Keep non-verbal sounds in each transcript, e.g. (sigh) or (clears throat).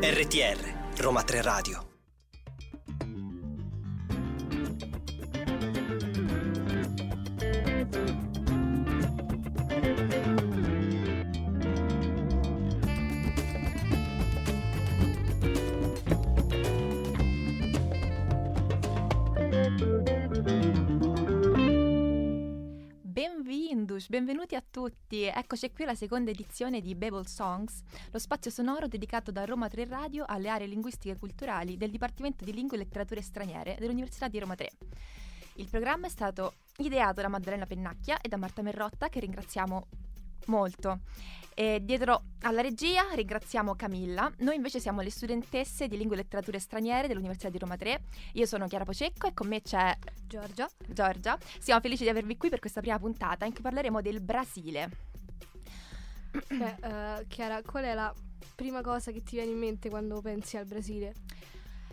RTR Roma 3 Radio tutti. Eccoci qui alla seconda edizione di Babel Songs, lo spazio sonoro dedicato da Roma 3 Radio alle aree linguistiche e culturali del Dipartimento di Lingue e Letterature Straniere dell'Università di Roma 3. Il programma è stato ideato da Maddalena Pennacchia e da Marta Merrotta, che ringraziamo molto. E dietro alla regia ringraziamo Camilla. Noi invece siamo le studentesse di Lingue e Letterature Straniere dell'Università di Roma 3. Io sono Chiara Pocecco e con me c'è Giorgia. Giorgia. Siamo felici di avervi qui per questa prima puntata in cui parleremo del Brasile. Beh, uh, Chiara, qual è la prima cosa che ti viene in mente quando pensi al Brasile?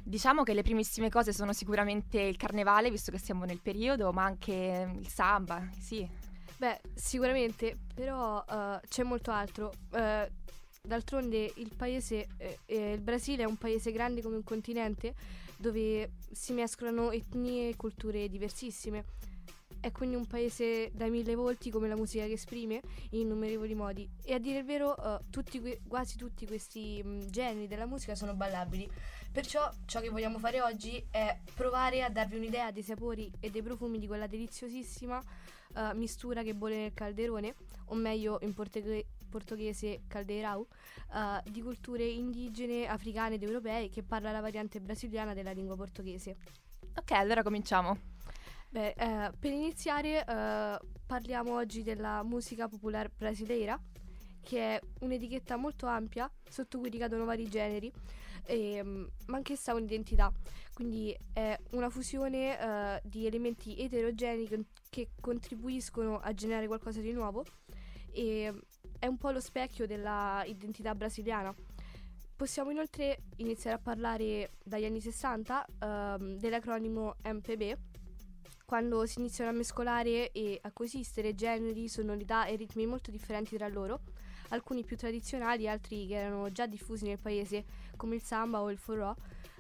Diciamo che le primissime cose sono sicuramente il carnevale, visto che siamo nel periodo, ma anche il samba, sì. Beh, sicuramente, però uh, c'è molto altro. Uh, d'altronde il paese, eh, eh, il Brasile è un paese grande come un continente dove si mescolano etnie e culture diversissime. È quindi un paese dai mille volti come la musica che esprime in innumerevoli modi. E a dire il vero, uh, tutti que- quasi tutti questi mh, mm, generi della musica sono ballabili. Perciò ciò che vogliamo fare oggi è provare a darvi un'idea dei sapori e dei profumi di quella deliziosissima uh, mistura che bolle nel calderone, o meglio in portughe- portoghese caldeirau, uh, di culture indigene, africane ed europee che parla la variante brasiliana della lingua portoghese. Ok, allora cominciamo. Beh, eh, per iniziare eh, parliamo oggi della musica popolare brasileira, che è un'etichetta molto ampia sotto cui ricadono vari generi, ehm, ma anch'essa ha un'identità. Quindi è una fusione uh, di elementi eterogenei che, che, contribuiscono a generare qualcosa di nuovo e è un po' lo specchio dell'identità brasiliana. Possiamo inoltre iniziare a parlare dagli anni 60 uh, ehm, dell'acronimo MPB, quando si iniziano a mescolare e a coesistere generi, sonorità e ritmi molto differenti tra loro, alcuni più tradizionali, altri che erano già diffusi nel paese, come il samba o il forró,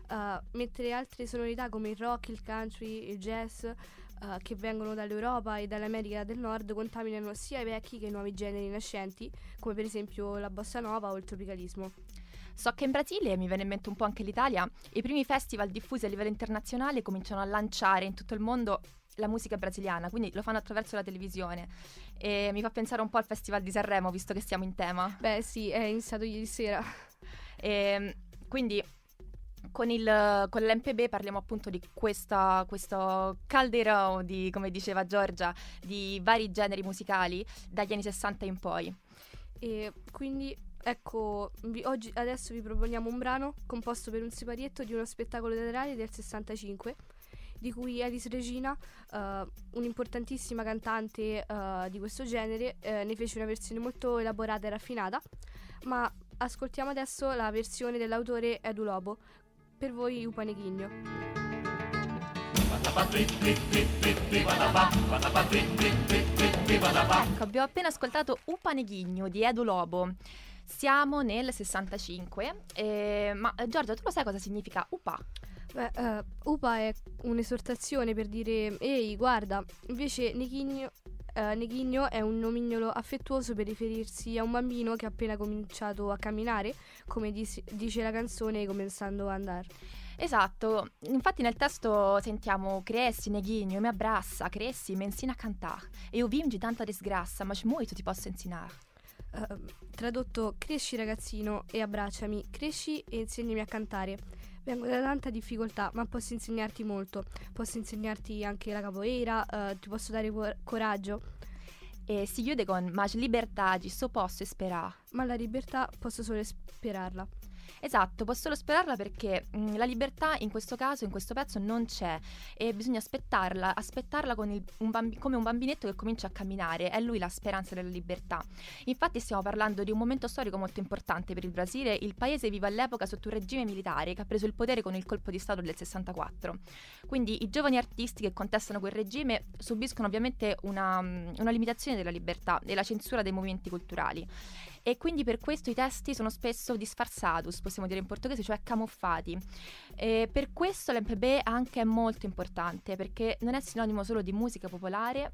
uh, mentre altre sonorità come il rock, il country, il jazz, uh, che vengono dall'Europa e dall'America del Nord, contaminano sia i vecchi che i nuovi generi nascenti, come per esempio la bossa nova o il tropicalismo. So che in Brasile, mi viene in mente un po' anche l'Italia, i primi festival diffusi a livello internazionale cominciano a lanciare in tutto il mondo la musica brasiliana, quindi lo fanno attraverso la televisione. E mi fa pensare un po' al Festival di Sanremo, visto che siamo in tema. Beh, sì, è iniziato ieri sera. E, ehm, quindi con, il, con l'MPB parliamo appunto di questa, questo calderone di, come diceva Giorgia, di vari generi musicali dagli anni 60 in poi. E quindi ecco, vi, oggi, adesso vi proponiamo un brano composto per un siparietto di uno spettacolo teatrale del 65 di cui Alice Regina, uh, un'importantissima cantante uh, di questo genere, uh, ne fece una versione molto elaborata e raffinata, ma ascoltiamo adesso la versione dell'autore Edu Lobo. Per voi Upaneghigno. Ecco, abbiamo appena ascoltato Upaneghigno di Edu Lobo. Siamo nel 65, eh, ma Giorgia, tu lo sai cosa significa UPA? Beh, uh, Upa è un'esortazione per dire ehi, guarda, invece Neghigno, uh, Neghigno è un nomignolo affettuoso per riferirsi a un bambino che ha appena cominciato a camminare, come dis- dice la canzone cominciando a andare. Esatto, infatti nel testo sentiamo cresci, neghigno, mi abbraccia, cresci, mi insina a cantare. E io vingi tanta disgrazia, ma molto ti posso insegnare. Uh, tradotto, cresci ragazzino e abbracciami, cresci e insegnami a cantare. Vengo da tanta difficoltà, ma posso insegnarti molto. Posso insegnarti anche la capoeira, uh, ti posso dare cor- coraggio. E si chiude con ma libertà ci so posso sperare. Ma la libertà posso solo sperarla. Esatto, posso solo sperarla perché mh, mm, la libertà in questo caso, in questo pezzo, non c'è e bisogna aspettarla, aspettarla il, un bambi- come un bambinetto che comincia a camminare, è lui la speranza della libertà. Infatti stiamo parlando di un momento storico molto importante per il Brasile, il paese vive all'epoca sotto un regime militare che ha preso il potere con il colpo di Stato del 64. Quindi i giovani artisti che contestano quel regime subiscono ovviamente una, mm, una limitazione della libertà e la censura dei movimenti culturali e quindi per questo i testi sono spesso disfarsatus, possiamo dire in portoghese, cioè camuffati. E per questo l'MPB anche è molto importante perché non è sinonimo solo di musica popolare,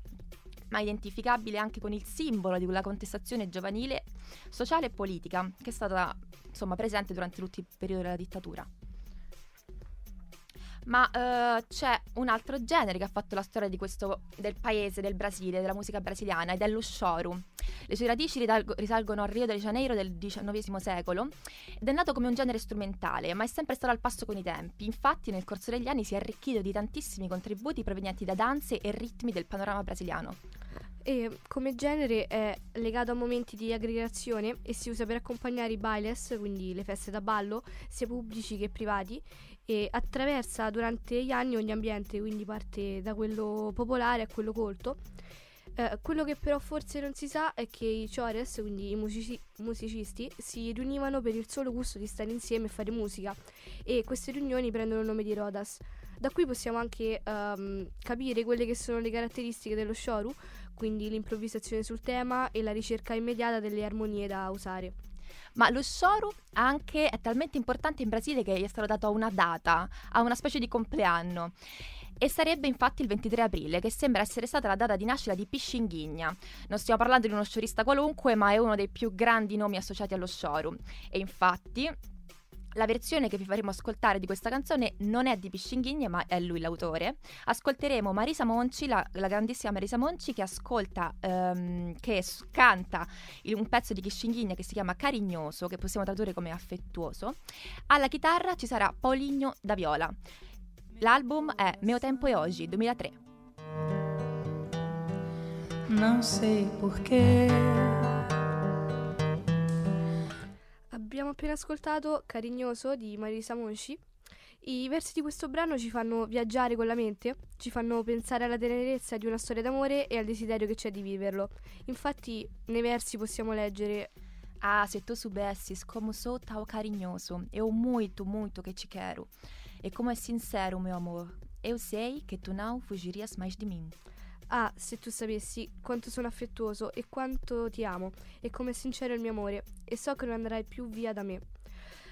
ma identificabile anche con il simbolo di quella contestazione giovanile, sociale e politica che è stata insomma, presente durante tutto il periodo della dittatura. Ma uh, c'è un altro genere che ha fatto la storia questo, del paese, del Brasile, della musica brasiliana, ed è lo shoru. Le sue radici risalgono al Rio de Janeiro del XIX secolo ed è nato come un genere strumentale, ma è sempre stato al passo con i tempi. Infatti, nel corso degli anni si è arricchito di tantissimi contributi provenienti da danze e ritmi del panorama brasiliano. E come genere è legato a momenti di aggregazione e si usa per accompagnare i bailes, quindi le feste da ballo, sia pubblici che privati, e attraversa durante gli anni ogni ambiente, quindi parte da quello popolare a quello colto. Eh, quello che però forse non si sa è che i chores, quindi i musici- musicisti, si riunivano per il solo gusto di stare insieme e fare musica e queste riunioni prendono il nome di Rodas. Da qui possiamo anche um, capire quelle che sono le caratteristiche dello shoru, quindi l'improvvisazione sul tema e la ricerca immediata delle armonie da usare. Ma lo shoru anche è talmente importante in Brasile che gli è stato dato una data, a una specie di compleanno. E sarebbe infatti il 23 aprile, che sembra essere stata la data di nascita di Piscinghigna. Non stiamo parlando di uno sciorista qualunque, ma è uno dei più grandi nomi associati allo shoru. E infatti la versione che vi faremo ascoltare di questa canzone non è di Piscinghigna, ma è lui l'autore. Ascolteremo Marisa Monci, la, la grandissima Marisa Monci, che ascolta, um, che canta un pezzo di Piscinghigna che si chiama Carignoso, che possiamo tradurre come affettuoso. Alla chitarra ci sarà Paulinho da Viola. L'album è Meo Tempo e Oggi, 2003. Non sei perché Abbiamo appena ascoltato Carignoso di Marisa Monci. I versi di questo brano ci fanno viaggiare con la mente, ci fanno pensare alla tenerezza di una storia d'amore e al desiderio che c'è di viverlo. Infatti, nei versi possiamo leggere Ah, se tu soubesses como sou tal carinhoso, eu muito, muito que te quero. E como é sincero, meu amor, eu sei que tu não fugirias mais de mim. Ah, se tu sapessi quanto sono affettuoso e quanto ti amo e come è sincero il mio amore e so che non andrai più via da me.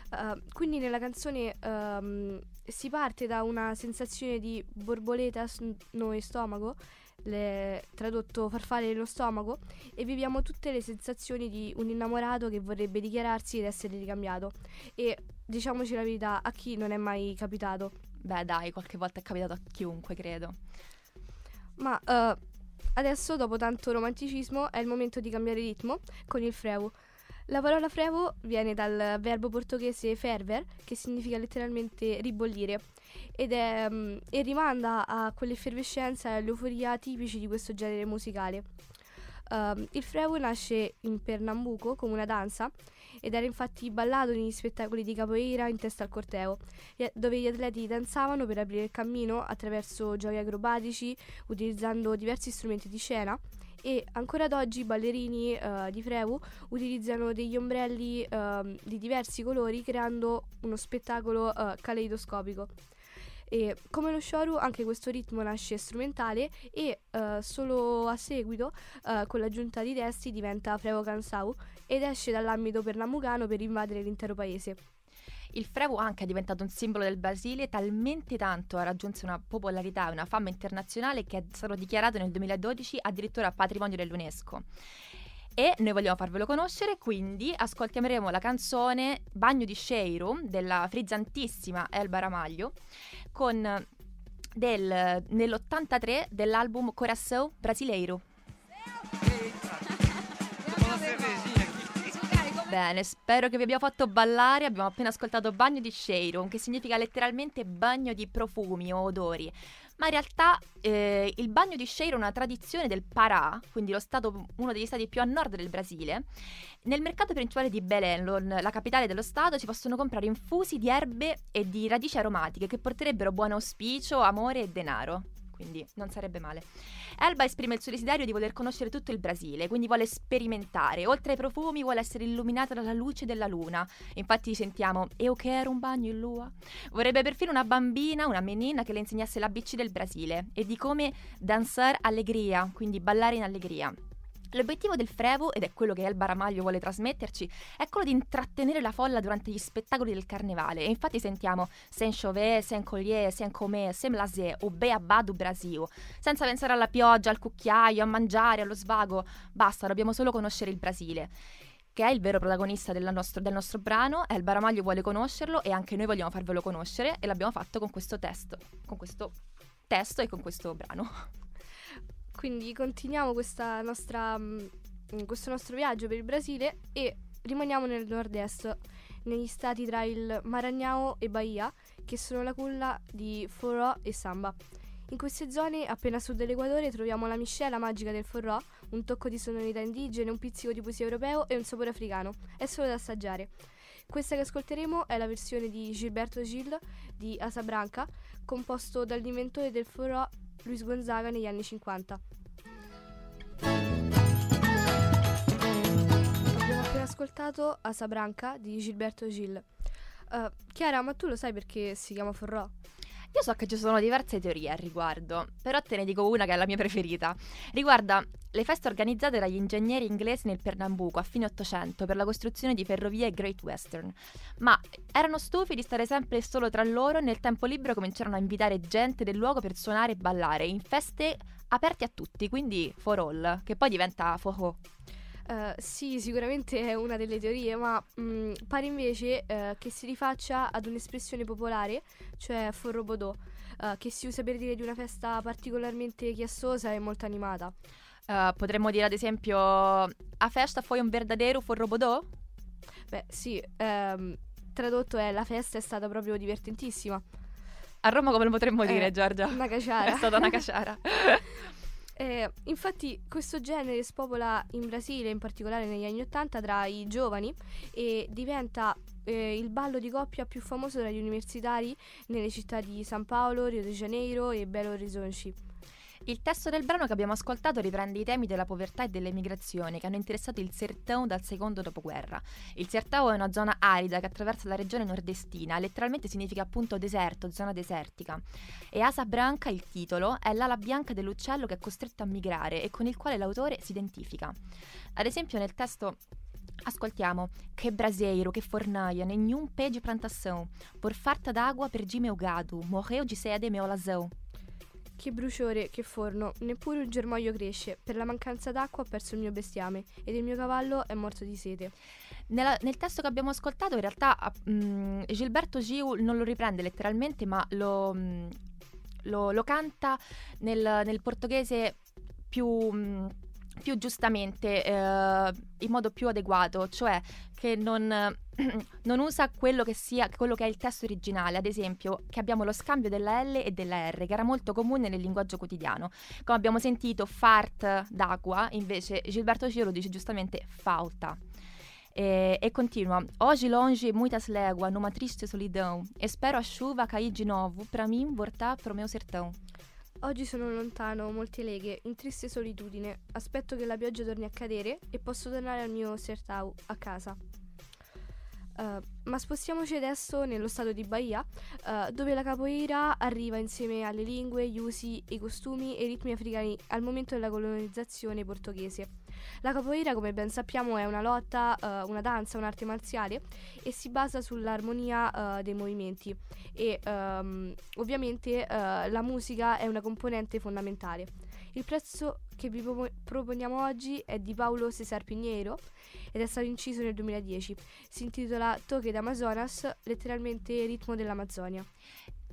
Uh, quindi nella canzone um, si parte da una sensazione di borboletas no stomaco, le, tradotto farfalle nello stomaco, e viviamo tutte le sensazioni di un innamorato che vorrebbe dichiararsi ed essere ricambiato. E diciamoci la verità, a chi non è mai capitato? Beh dai, qualche volta è capitato a chiunque, credo. Ma uh, adesso, dopo tanto romanticismo, è il momento di cambiare ritmo con il frevo. La parola frevo viene dal verbo portoghese ferver, che significa letteralmente ribollire, ed è, um, e rimanda a quell'effervescenza e all'euforia tipici di questo genere musicale. Uh, il frevo nasce in Pernambuco come una danza ed era infatti ballato negli spettacoli di capoeira in testa al corteo, dove gli atleti danzavano per aprire il cammino attraverso giochi acrobatici, utilizzando diversi strumenti di scena e ancora ad oggi i ballerini uh, di Frevo utilizzano degli ombrelli uh, di diversi colori creando uno spettacolo uh, caleidoscopico. E come lo shoru anche questo ritmo nasce strumentale e uh, solo a seguito uh, con l'aggiunta di testi diventa Frevo Kansau ed esce dall'ambito pernambucano per invadere l'intero paese. Il frevo anche è diventato un simbolo del Brasile talmente tanto ha raggiunto una popolarità e una fama internazionale che è stato dichiarato nel 2012 addirittura patrimonio dell'UNESCO e noi vogliamo farvelo conoscere, quindi ascolteremo la canzone Bagno di Sheiro della frizzantissima Elba Ramaglio con del, nell'83 dell'album Coração Brasileiro. Bene, spero che vi abbia fatto ballare. Abbiamo appena ascoltato Bagno di Sheiron, che significa letteralmente bagno di profumi o odori. Ma in realtà eh, il bagno di Sheiron è una tradizione del Pará, quindi stato, uno degli stati più a nord del Brasile. Nel mercato principale di Belém, la capitale dello stato, si possono comprare infusi di erbe e di radici aromatiche che porterebbero buon auspicio, amore e denaro quindi non sarebbe male. Elba esprime il suo desiderio di voler conoscere tutto il Brasile, quindi vuole sperimentare. Oltre ai profumi vuole essere illuminata dalla luce della luna. Infatti sentiamo Eu quero un bagno in lua. Vorrebbe perfino una bambina, una menina che le insegnasse l'ABC del Brasile e di come danzare allegria, quindi ballare in allegria. L'obiettivo del Frevo, ed è quello che Elba Ramaglio vuole trasmetterci, è quello di intrattenere la folla durante gli spettacoli del carnevale. E infatti sentiamo Saint Chauvet, Saint Collier, Saint Comé, Saint Blasé o Beabá do Brasil. Senza pensare alla pioggia, al cucchiaio, a mangiare, allo svago. Basta, dobbiamo solo conoscere il Brasile che è il vero protagonista nostro, del nostro brano, Elba Ramaglio vuole conoscerlo e anche noi vogliamo farvelo conoscere e l'abbiamo fatto con questo testo, con questo testo e con questo brano. Quindi continuiamo nostra, mm, questo nostro viaggio per il Brasile e rimaniamo nel nord-est, negli stati tra il Maranhão e Bahia, che sono la culla di Forró e Samba. In queste zone, appena a sud dell'Equatore, troviamo la miscela magica del forró, un tocco di sonorità indigene, un pizzico di poesia europeo e un sapore africano. È solo da assaggiare. Questa che ascolteremo è la versione di Gilberto Gil di Asa Branca, composto dall'inventore del forró Luis Gonzaga negli anni 50. Abbiamo appena ascoltato Asa Branca di Gilberto Gil. Uh, Chiara, ma tu lo sai perché si chiama Forró? Io so che ci sono diverse teorie al riguardo, però te ne dico una che è la mia preferita. Riguarda le feste organizzate dagli ingegneri inglesi nel Pernambuco a fine Ottocento per la costruzione di ferrovie Great Western. Ma erano stufi di stare sempre solo tra loro e nel tempo libero cominciarono a invitare gente del luogo per suonare e ballare in feste aperte a tutti, quindi for all, che poi diventa foho. Uh, sì, sicuramente è una delle teorie, ma mh, mm, pare invece uh, che si rifaccia ad un'espressione popolare, cioè forrobodò, uh, che si usa per dire di una festa particolarmente chiassosa e molto animata. potremmo dire ad esempio, a festa foi un verdadeiro forrobodò? Beh, sì, um, tradotto è la festa è stata proprio divertentissima. A Roma come lo potremmo dire, eh, Giorgia? Una caciara. (laughs) è stata una caciara. (laughs) Eh, infatti questo genere spopola in Brasile, in particolare negli anni Ottanta, tra i giovani e diventa eh, il ballo di coppia più famoso tra gli universitari nelle città di San Paolo, Rio de Janeiro e Belo Horizonte. Il testo del brano che abbiamo ascoltato riprende i temi della povertà e delle migrazioni che hanno interessato il Sertão dal secondo dopoguerra. Il Sertão è una zona arida che attraversa la regione nordestina, letteralmente significa appunto deserto, zona desertica. E Asa Branca, il titolo, è l'ala bianca dell'uccello che è costretto a migrare e con il quale l'autore si identifica. Ad esempio nel testo Ascoltiamo Che braseiro, che fornaia, nenhum pé de plantação Por farta d'água perdi meu gado Morreu de sede meu alazão che bruciore, che forno, neppure un germoglio cresce. Per la mancanza d'acqua ho perso il mio bestiame ed il mio cavallo è morto di sete. Nella, nel testo che abbiamo ascoltato, in realtà um, Gilberto Giu non lo riprende letteralmente, ma lo, um, lo, lo canta nel, nel, portoghese più. Um, più giustamente, eh, in modo più adeguato, cioè che non, (clears throat) non usa quello che, sia, quello che è il testo originale, ad esempio che abbiamo lo scambio della L e della R, che era molto comune nel linguaggio quotidiano. Come abbiamo sentito, fart d'acqua, invece Gilberto Giro dice giustamente falta. E, e, continua: Oggi longe muitas léguas, numa triste solidão. Espero a chuva cair novo, para mim voltar pro meu sertão. Oggi sono lontano molte leghe, in triste solitudine. Aspetto che la pioggia torni a cadere e posso tornare al mio sertau, a casa. Uh, ma spostiamoci adesso nello stato di Bahia, uh, dove la capoeira arriva insieme alle lingue, gli usi, i costumi e i ritmi africani al momento della colonizzazione portoghese. La capoeira, come ben sappiamo, è una lotta, uh, una danza, un'arte marziale e si basa sull'armonia dei movimenti e um, ovviamente la musica è una componente fondamentale. Il prezzo che vi proponiamo oggi è di Paolo Cesar Pinheiro ed è stato inciso nel 2010. Si intitola Toque d'Amazonas, letteralmente ritmo dell'Amazzonia.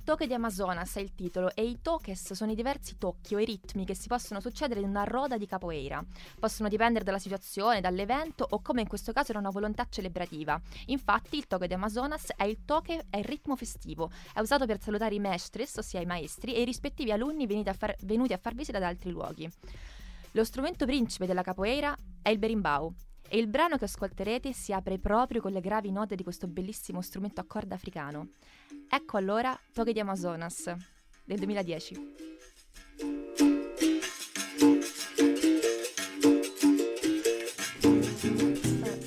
Toque di Amazonas è il titolo e i toques sono i diversi tocchi o i ritmi che si possono succedere in una roda di capoeira. Possono dipendere dalla situazione, dall'evento o come in questo caso da una volontà celebrativa. Infatti il Toque di Amazonas è il toque, è il ritmo festivo, è usato per salutare i mestres, ossia i maestri, e i rispettivi alunni venuti a far, venuti a far visita da altri luoghi. Lo strumento principe della capoeira è il berimbau, e il brano che ascolterete si apre proprio con le gravi note di questo bellissimo strumento a corda africano. Ecco allora Toghe di Amazonas del 2010.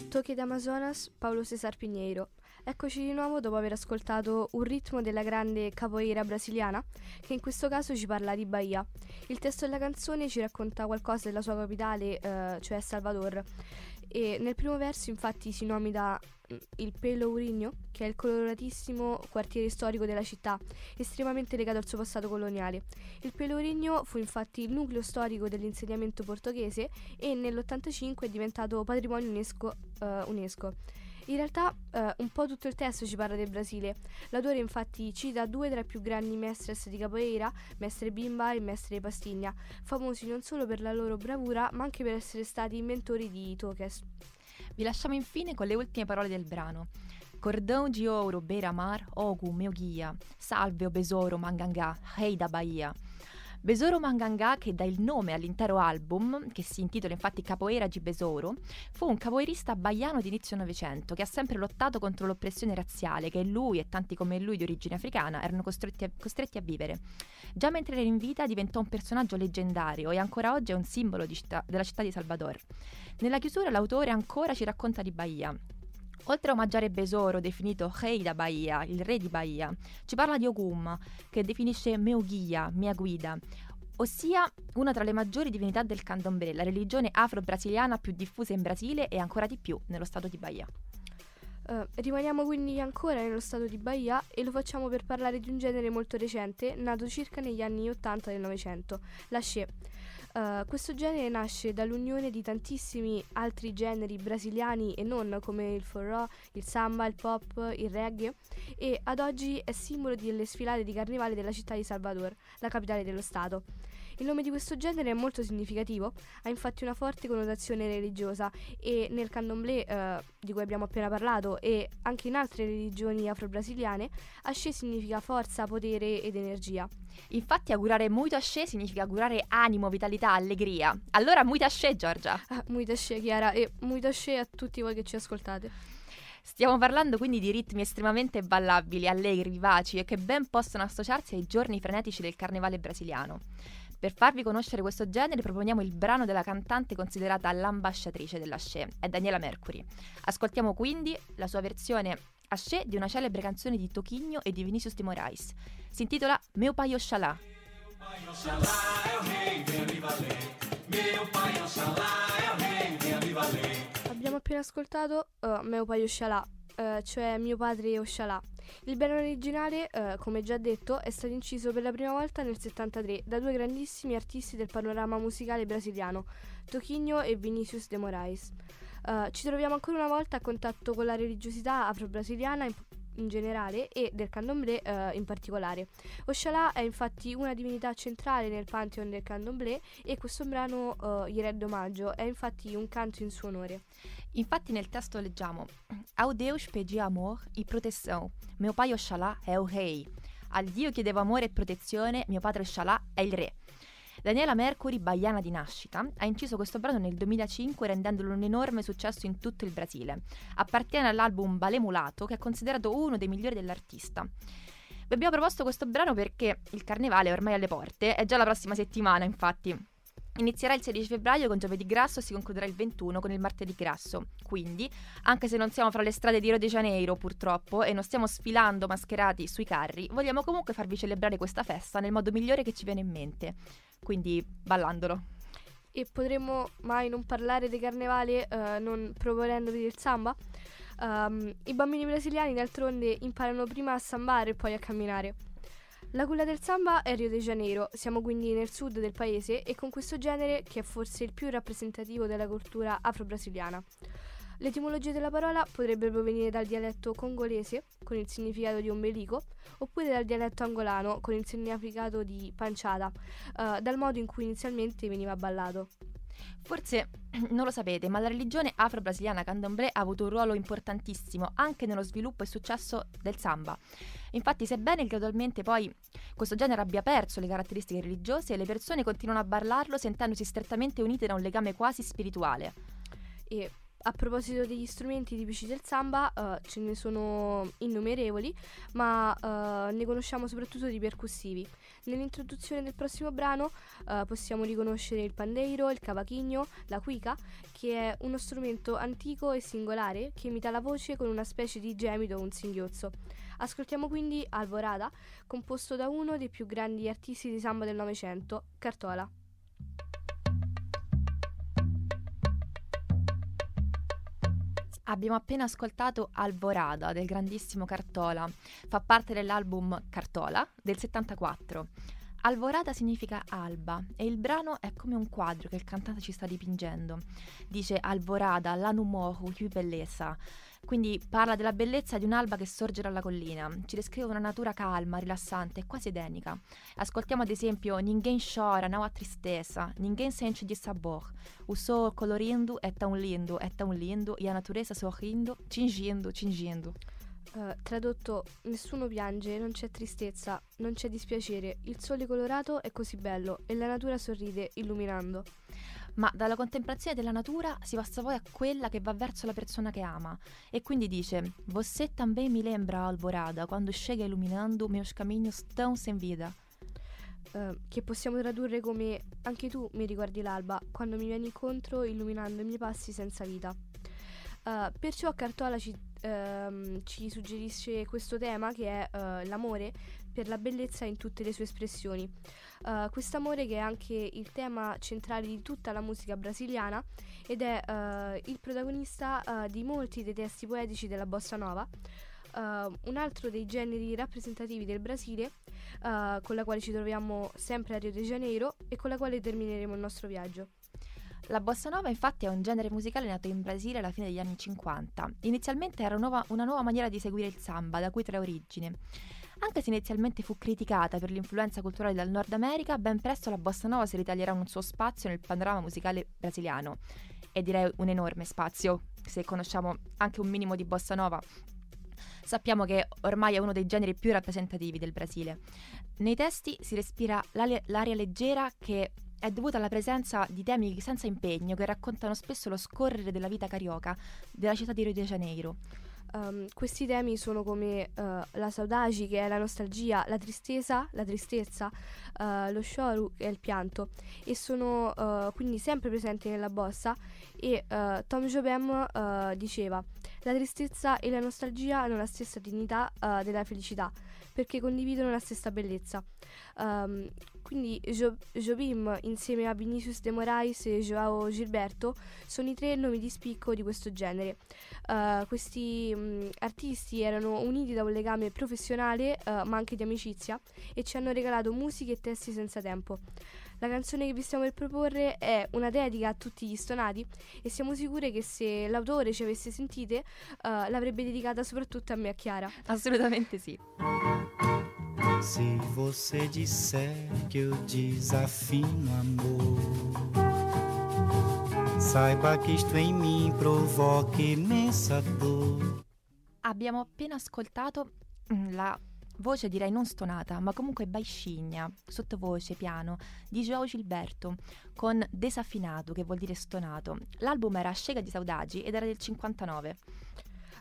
Tocchi d'Amazonas, Paolo Cesar Pinheiro. Eccoci di nuovo dopo aver ascoltato un ritmo della grande capoeira brasiliana, che in questo caso ci parla di Bahia. Il testo della canzone ci racconta qualcosa della sua capitale, eh, cioè Salvador. E nel primo verso infatti si nomina il Pelourinho, che è il coloratissimo quartiere storico della città, estremamente legato al suo passato coloniale. Il Pelourinho fu infatti il nucleo storico dell'insediamento portoghese e nell'85 è diventato patrimonio UNESCO. Uh, UNESCO. In realtà eh, un po' tutto il testo ci parla del Brasile. L'autore infatti cita due tra i più grandi mestres di capoeira, mestre Bimba e mestre Pastigna, famosi non solo per la loro bravura ma anche per essere stati inventori di toques. Vi lasciamo infine con le ultime parole del brano. Cordão de ouro, beira-mar, ogu, meu guia, salve o besouro, mangangá, rei da Bahia. Besoro Manganga, che dà il nome all'intero album, che si intitola infatti Capoeira di Besoro, fu un capoeirista baiano di inizio Novecento che ha sempre lottato contro l'oppressione razziale che lui e tanti come lui di origine africana erano costretti a, costretti a vivere. Già mentre era in vita diventò un personaggio leggendario e ancora oggi è un simbolo città, della città di Salvador. Nella chiusura l'autore ancora ci racconta di Bahia, Oltre a omaggiare Besoro, definito Rei da Bahia, il re di Bahia, ci parla di Ogum, che definisce meu guia, mia guida, ossia una tra le maggiori divinità del candomblé, la religione afro-brasiliana più diffusa in Brasile e ancora di più nello stato di Bahia. Uh, rimaniamo quindi ancora nello stato di Bahia e lo facciamo per parlare di un genere molto recente, nato circa negli anni 80 del Novecento, la She. Uh, questo genere nasce dall'unione di tantissimi altri generi brasiliani e non come il forró, il samba, il pop, il reggae e ad oggi è simbolo delle sfilate di carnevale della città di Salvador, la capitale dello Stato. Il nome di questo genere è molto significativo, ha infatti una forte connotazione religiosa e nel candomblé eh, di cui abbiamo appena parlato e anche in altre religioni afro-brasiliane, Ashe significa forza, potere ed energia. Infatti augurare muito Ashe significa augurare animo, vitalità, allegria. Allora muito Ashe Giorgia. Ah, muito Ashe Chiara e muito Ashe a tutti voi che ci ascoltate. Stiamo parlando quindi di ritmi estremamente ballabili, allegri, vivaci e che ben possono associarsi ai giorni frenetici del carnevale brasiliano. Per farvi conoscere questo genere proponiamo il brano della cantante considerata l'ambasciatrice dell'Asce, è Daniela Mercury. Ascoltiamo quindi la sua versione Asce di una celebre canzone di Toquinho e di Vinicius de Moraes. Si intitola Meu Pai Oxalá. Abbiamo appena ascoltato uh, Meu Pai Oxalá, uh, cioè Mio Padre Oxalá. Il brano originale, eh, come già detto, è stato inciso per la prima volta nel 73 da due grandissimi artisti del panorama musicale brasiliano, Toquinho e Vinicius de Moraes. Uh, ci troviamo ancora una volta a contatto con la religiosità afro-brasiliana in, in generale e del candomblé uh, in particolare. Oxalá è infatti una divinità centrale nel pantheon del candomblé e questo brano uh, gli rende omaggio, è infatti un canto in suo onore. Infatti nel testo leggiamo Ao Deus pedi amor e proteção, mio pai Oxalá è o rei. Al Dio chiedevo amore e protezione, mio padre Oxalá è il re. Daniela Mercury, baiana di nascita, ha inciso questo brano nel 2005 rendendolo un enorme successo in tutto il Brasile. Appartiene all'album Balé Mulato, che è considerato uno dei migliori dell'artista. Vi abbiamo proposto questo brano perché il carnevale è ormai alle porte, è già la prossima settimana infatti. Inizierà il 16 febbraio con giovedì grasso e si concluderà il 21 con il martedì grasso. Quindi, anche se non siamo fra le strade di Rio de Janeiro purtroppo e non stiamo sfilando mascherati sui carri, vogliamo comunque farvi celebrare questa festa nel modo migliore che ci viene in mente. Quindi ballandolo. E potremmo mai non parlare di carnevale uh, non proponendovi il samba? Um, I bambini brasiliani d'altronde imparano prima a sambare e poi a camminare. La culla del samba è Rio de Janeiro, siamo quindi nel sud del paese e con questo genere che è forse il più rappresentativo della cultura afro-brasiliana. L'etimologia della parola potrebbe provenire dal dialetto congolese, con il significato di ombelico, oppure dal dialetto angolano, con il significato di panciata, uh, dal modo in cui inizialmente veniva ballato. Forse (clears throat) non lo sapete, ma la religione afro-brasiliana candomblé ha avuto un ruolo importantissimo anche nello sviluppo e successo del samba. Infatti, sebbene gradualmente poi questo genere abbia perso le caratteristiche religiose, le persone continuano a ballarlo sentendosi strettamente unite da un legame quasi spirituale. E a proposito degli strumenti tipici del samba, uh, ce ne sono innumerevoli, ma uh, ne conosciamo soprattutto di percussivi. Nell'introduzione del prossimo brano uh, possiamo riconoscere il pandeiro, il cavaquinho, la cuica, che è uno strumento antico e singolare che imita la voce con una specie di gemito o un singhiozzo. Ascoltiamo quindi Alvorada, composto da uno dei più grandi artisti di samba del Novecento, Cartola. Abbiamo appena ascoltato Alvorada del grandissimo Cartola, fa parte dell'album Cartola del 74. Alvorada significa alba e il brano è come un quadro che il cantante ci sta dipingendo. Dice Alvorada, la numohu, più bellezza. Quindi parla della bellezza di un'alba che sorge dalla collina, ci descrive una natura calma, rilassante e quasi edenica. Ascoltiamo ad esempio Ninguém chora, não há tristeza, ninguém sente di sabor. O sol colorindo è tão lindo, è tão lindo e a natureza sorrindo, cingindo, cingindo. Uh, tradotto, nessuno piange, non c'è tristezza, non c'è dispiacere, il sole colorato è così bello e la natura sorride, illuminando ma dalla contemplazione della natura si passa poi a quella che va verso la persona che ama. E quindi dice: Você também me lembra alvorada, quando chega illuminando meus caminhos tão sem vida. Uh, che possiamo tradurre come anche tu mi ricordi l'alba, quando mi vieni incontro illuminando i miei passi senza vita. Uh, perciò Cartola ci, uh, ci, suggerisce questo tema che è uh, l'amore per la bellezza in tutte le sue espressioni. Uh, quest'amore che è anche il tema centrale di tutta la musica brasiliana ed è il protagonista di molti dei testi poetici della bossa nova. un altro dei generi rappresentativi del Brasile, con la quale ci troviamo sempre a Rio de Janeiro e con la quale termineremo il nostro viaggio. La bossa nova infatti è un genere musicale nato in Brasile alla fine degli anni 50. Inizialmente era nuova, una nuova maniera di seguire il samba, da cui trae origine. Anche se inizialmente fu criticata per l'influenza culturale dal Nord America, ben presto la bossa nova si ritaglierà un suo spazio nel panorama musicale brasiliano. E direi un enorme spazio, se conosciamo anche un minimo di bossa nova. Sappiamo che ormai è uno dei generi più rappresentativi del Brasile. Nei testi si respira l'aria, l'aria leggera che è dovuta alla presenza di temi senza impegno che raccontano spesso lo scorrere della vita carioca della città di Rio de Janeiro. Um, questi temi sono come uh, la saudade, che è la nostalgia, la tristezza, la tristezza, uh, lo shoru, che è il pianto, e sono uh, quindi sempre presenti nella bossa. E Tom Jobim diceva: La tristezza e la nostalgia hanno la stessa dignità della felicità, perché condividono la stessa bellezza. Um, quindi jo- Jobim insieme a Vinicius de Moraes e Joao Gilberto sono i tre nomi di spicco di questo genere. Uh, questi um, artisti erano uniti da un legame professionale uh, ma anche di amicizia e ci hanno regalato musiche e testi senza tempo. La canzone che vi stiamo per proporre è una dedica a tutti gli stonati e siamo sicure che se l'autore ci avesse sentite uh, l'avrebbe dedicata soprattutto a me e a Chiara. Assolutamente sì. Se você disser que eu desafino amor, saiba que isto em mim provoca imensa dor. Abbiamo appena ascoltato mm, la voce direi non stonata, ma comunque baixinha, sottovoce, piano, di João Gilberto, con Desaffinato, che vuol dire stonato. L'album era Scega di Saudagi ed era del 59.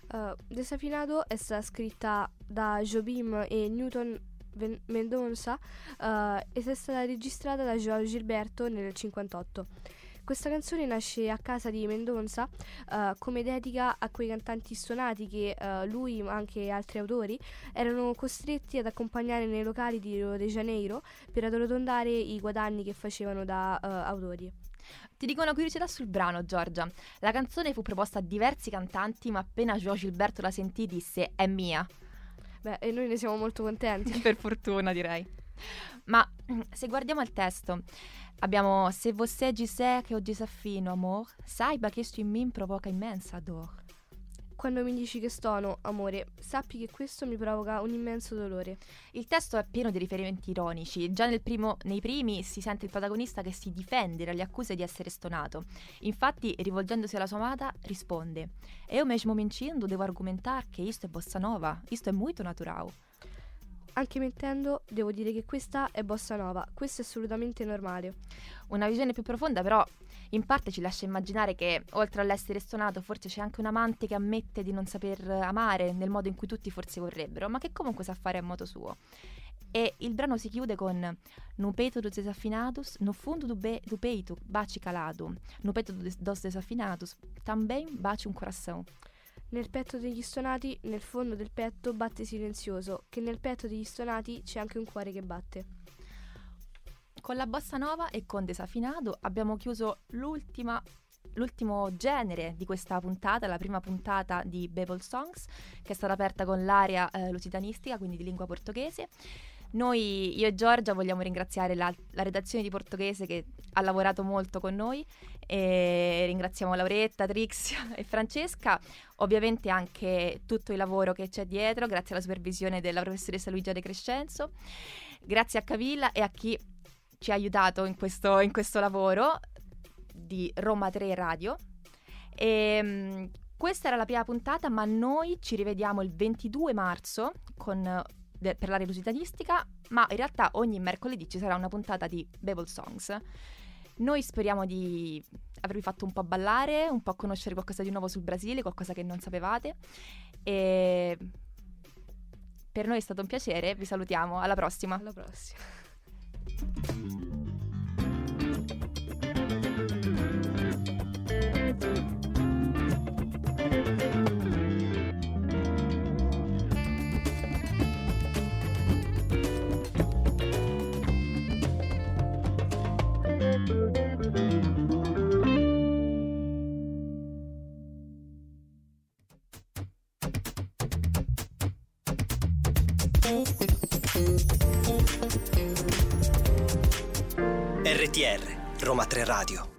Uh, Desaffinato è stata scritta da Jobim e Newton Mendonça uh, ed è stata registrata da João Gilberto nel 58. Questa canzone nasce a casa di Mendonça uh, come dedica a quei cantanti stonati che uh, lui, ma anche altri autori, erano costretti ad accompagnare nei locali di Rio de Janeiro per arrotondare i guadagni che facevano da uh, autori. Ti dico una curiosità sul brano, Giorgia. La canzone fu proposta a diversi cantanti, ma appena João Gilberto la sentì disse è mia. Beh, e noi ne siamo molto contenti. (laughs) per fortuna, direi. Ma se guardiamo il testo, abbiamo Se você disser che ho disaffino, amor, saiba che questo in me provoca immensa dor. Quando mi dici che stono, amore, sappi che questo mi provoca un immenso dolore. Il testo è pieno di riferimenti ironici. Già primo, nei primi si sente il protagonista che si difende dalle accuse di essere stonato. Infatti, rivolgendosi alla sua amata, risponde: E io mesmo mentindo devo argomentare che isto è bossa nova, isto è molto naturale. Anche mentendo, devo dire che questa è bossa nova, questo è assolutamente normale. Una visione più profonda, però, in parte ci lascia immaginare che, oltre all'essere stonato, forse c'è anche un amante che ammette di non saper amare nel modo in cui tutti forse vorrebbero, ma che comunque sa fare a modo suo. E il brano si chiude con No peito dos desafinados, no fundo do, peito baci calado, no peito dos desafinados, também baci un coração. Nel petto degli stonati, nel fondo del petto batte silenzioso, che nel petto degli stonati c'è anche un cuore che batte. Con la bossa nova e con Desafinado abbiamo chiuso l'ultima l'ultimo genere di questa puntata, la prima puntata di Babel Songs, che è stata aperta con l'area eh, lusitanistica, quindi di lingua portoghese. Noi, io e Giorgia, vogliamo ringraziare la, la, redazione di portoghese che ha lavorato molto con noi. E ringraziamo Lauretta, Trixia (laughs) e Francesca, ovviamente anche tutto il lavoro che c'è dietro, grazie alla supervisione della professoressa Luigia De Crescenzo, grazie a Cavilla e a chi ci ha aiutato in questo, in questo lavoro di Roma 3 Radio. E, ehm, questa era la prima puntata, ma noi ci rivediamo il 22 marzo con de- per l'area lusitanistica, ma in realtà ogni mercoledì ci sarà una puntata di Babel Songs. Noi speriamo di avervi fatto un po' ballare, un po' conoscere qualcosa di nuovo sul Brasile, qualcosa che non sapevate. E per noi è stato un piacere, vi salutiamo, alla prossima. Alla prossima. RTR Roma 3 Radio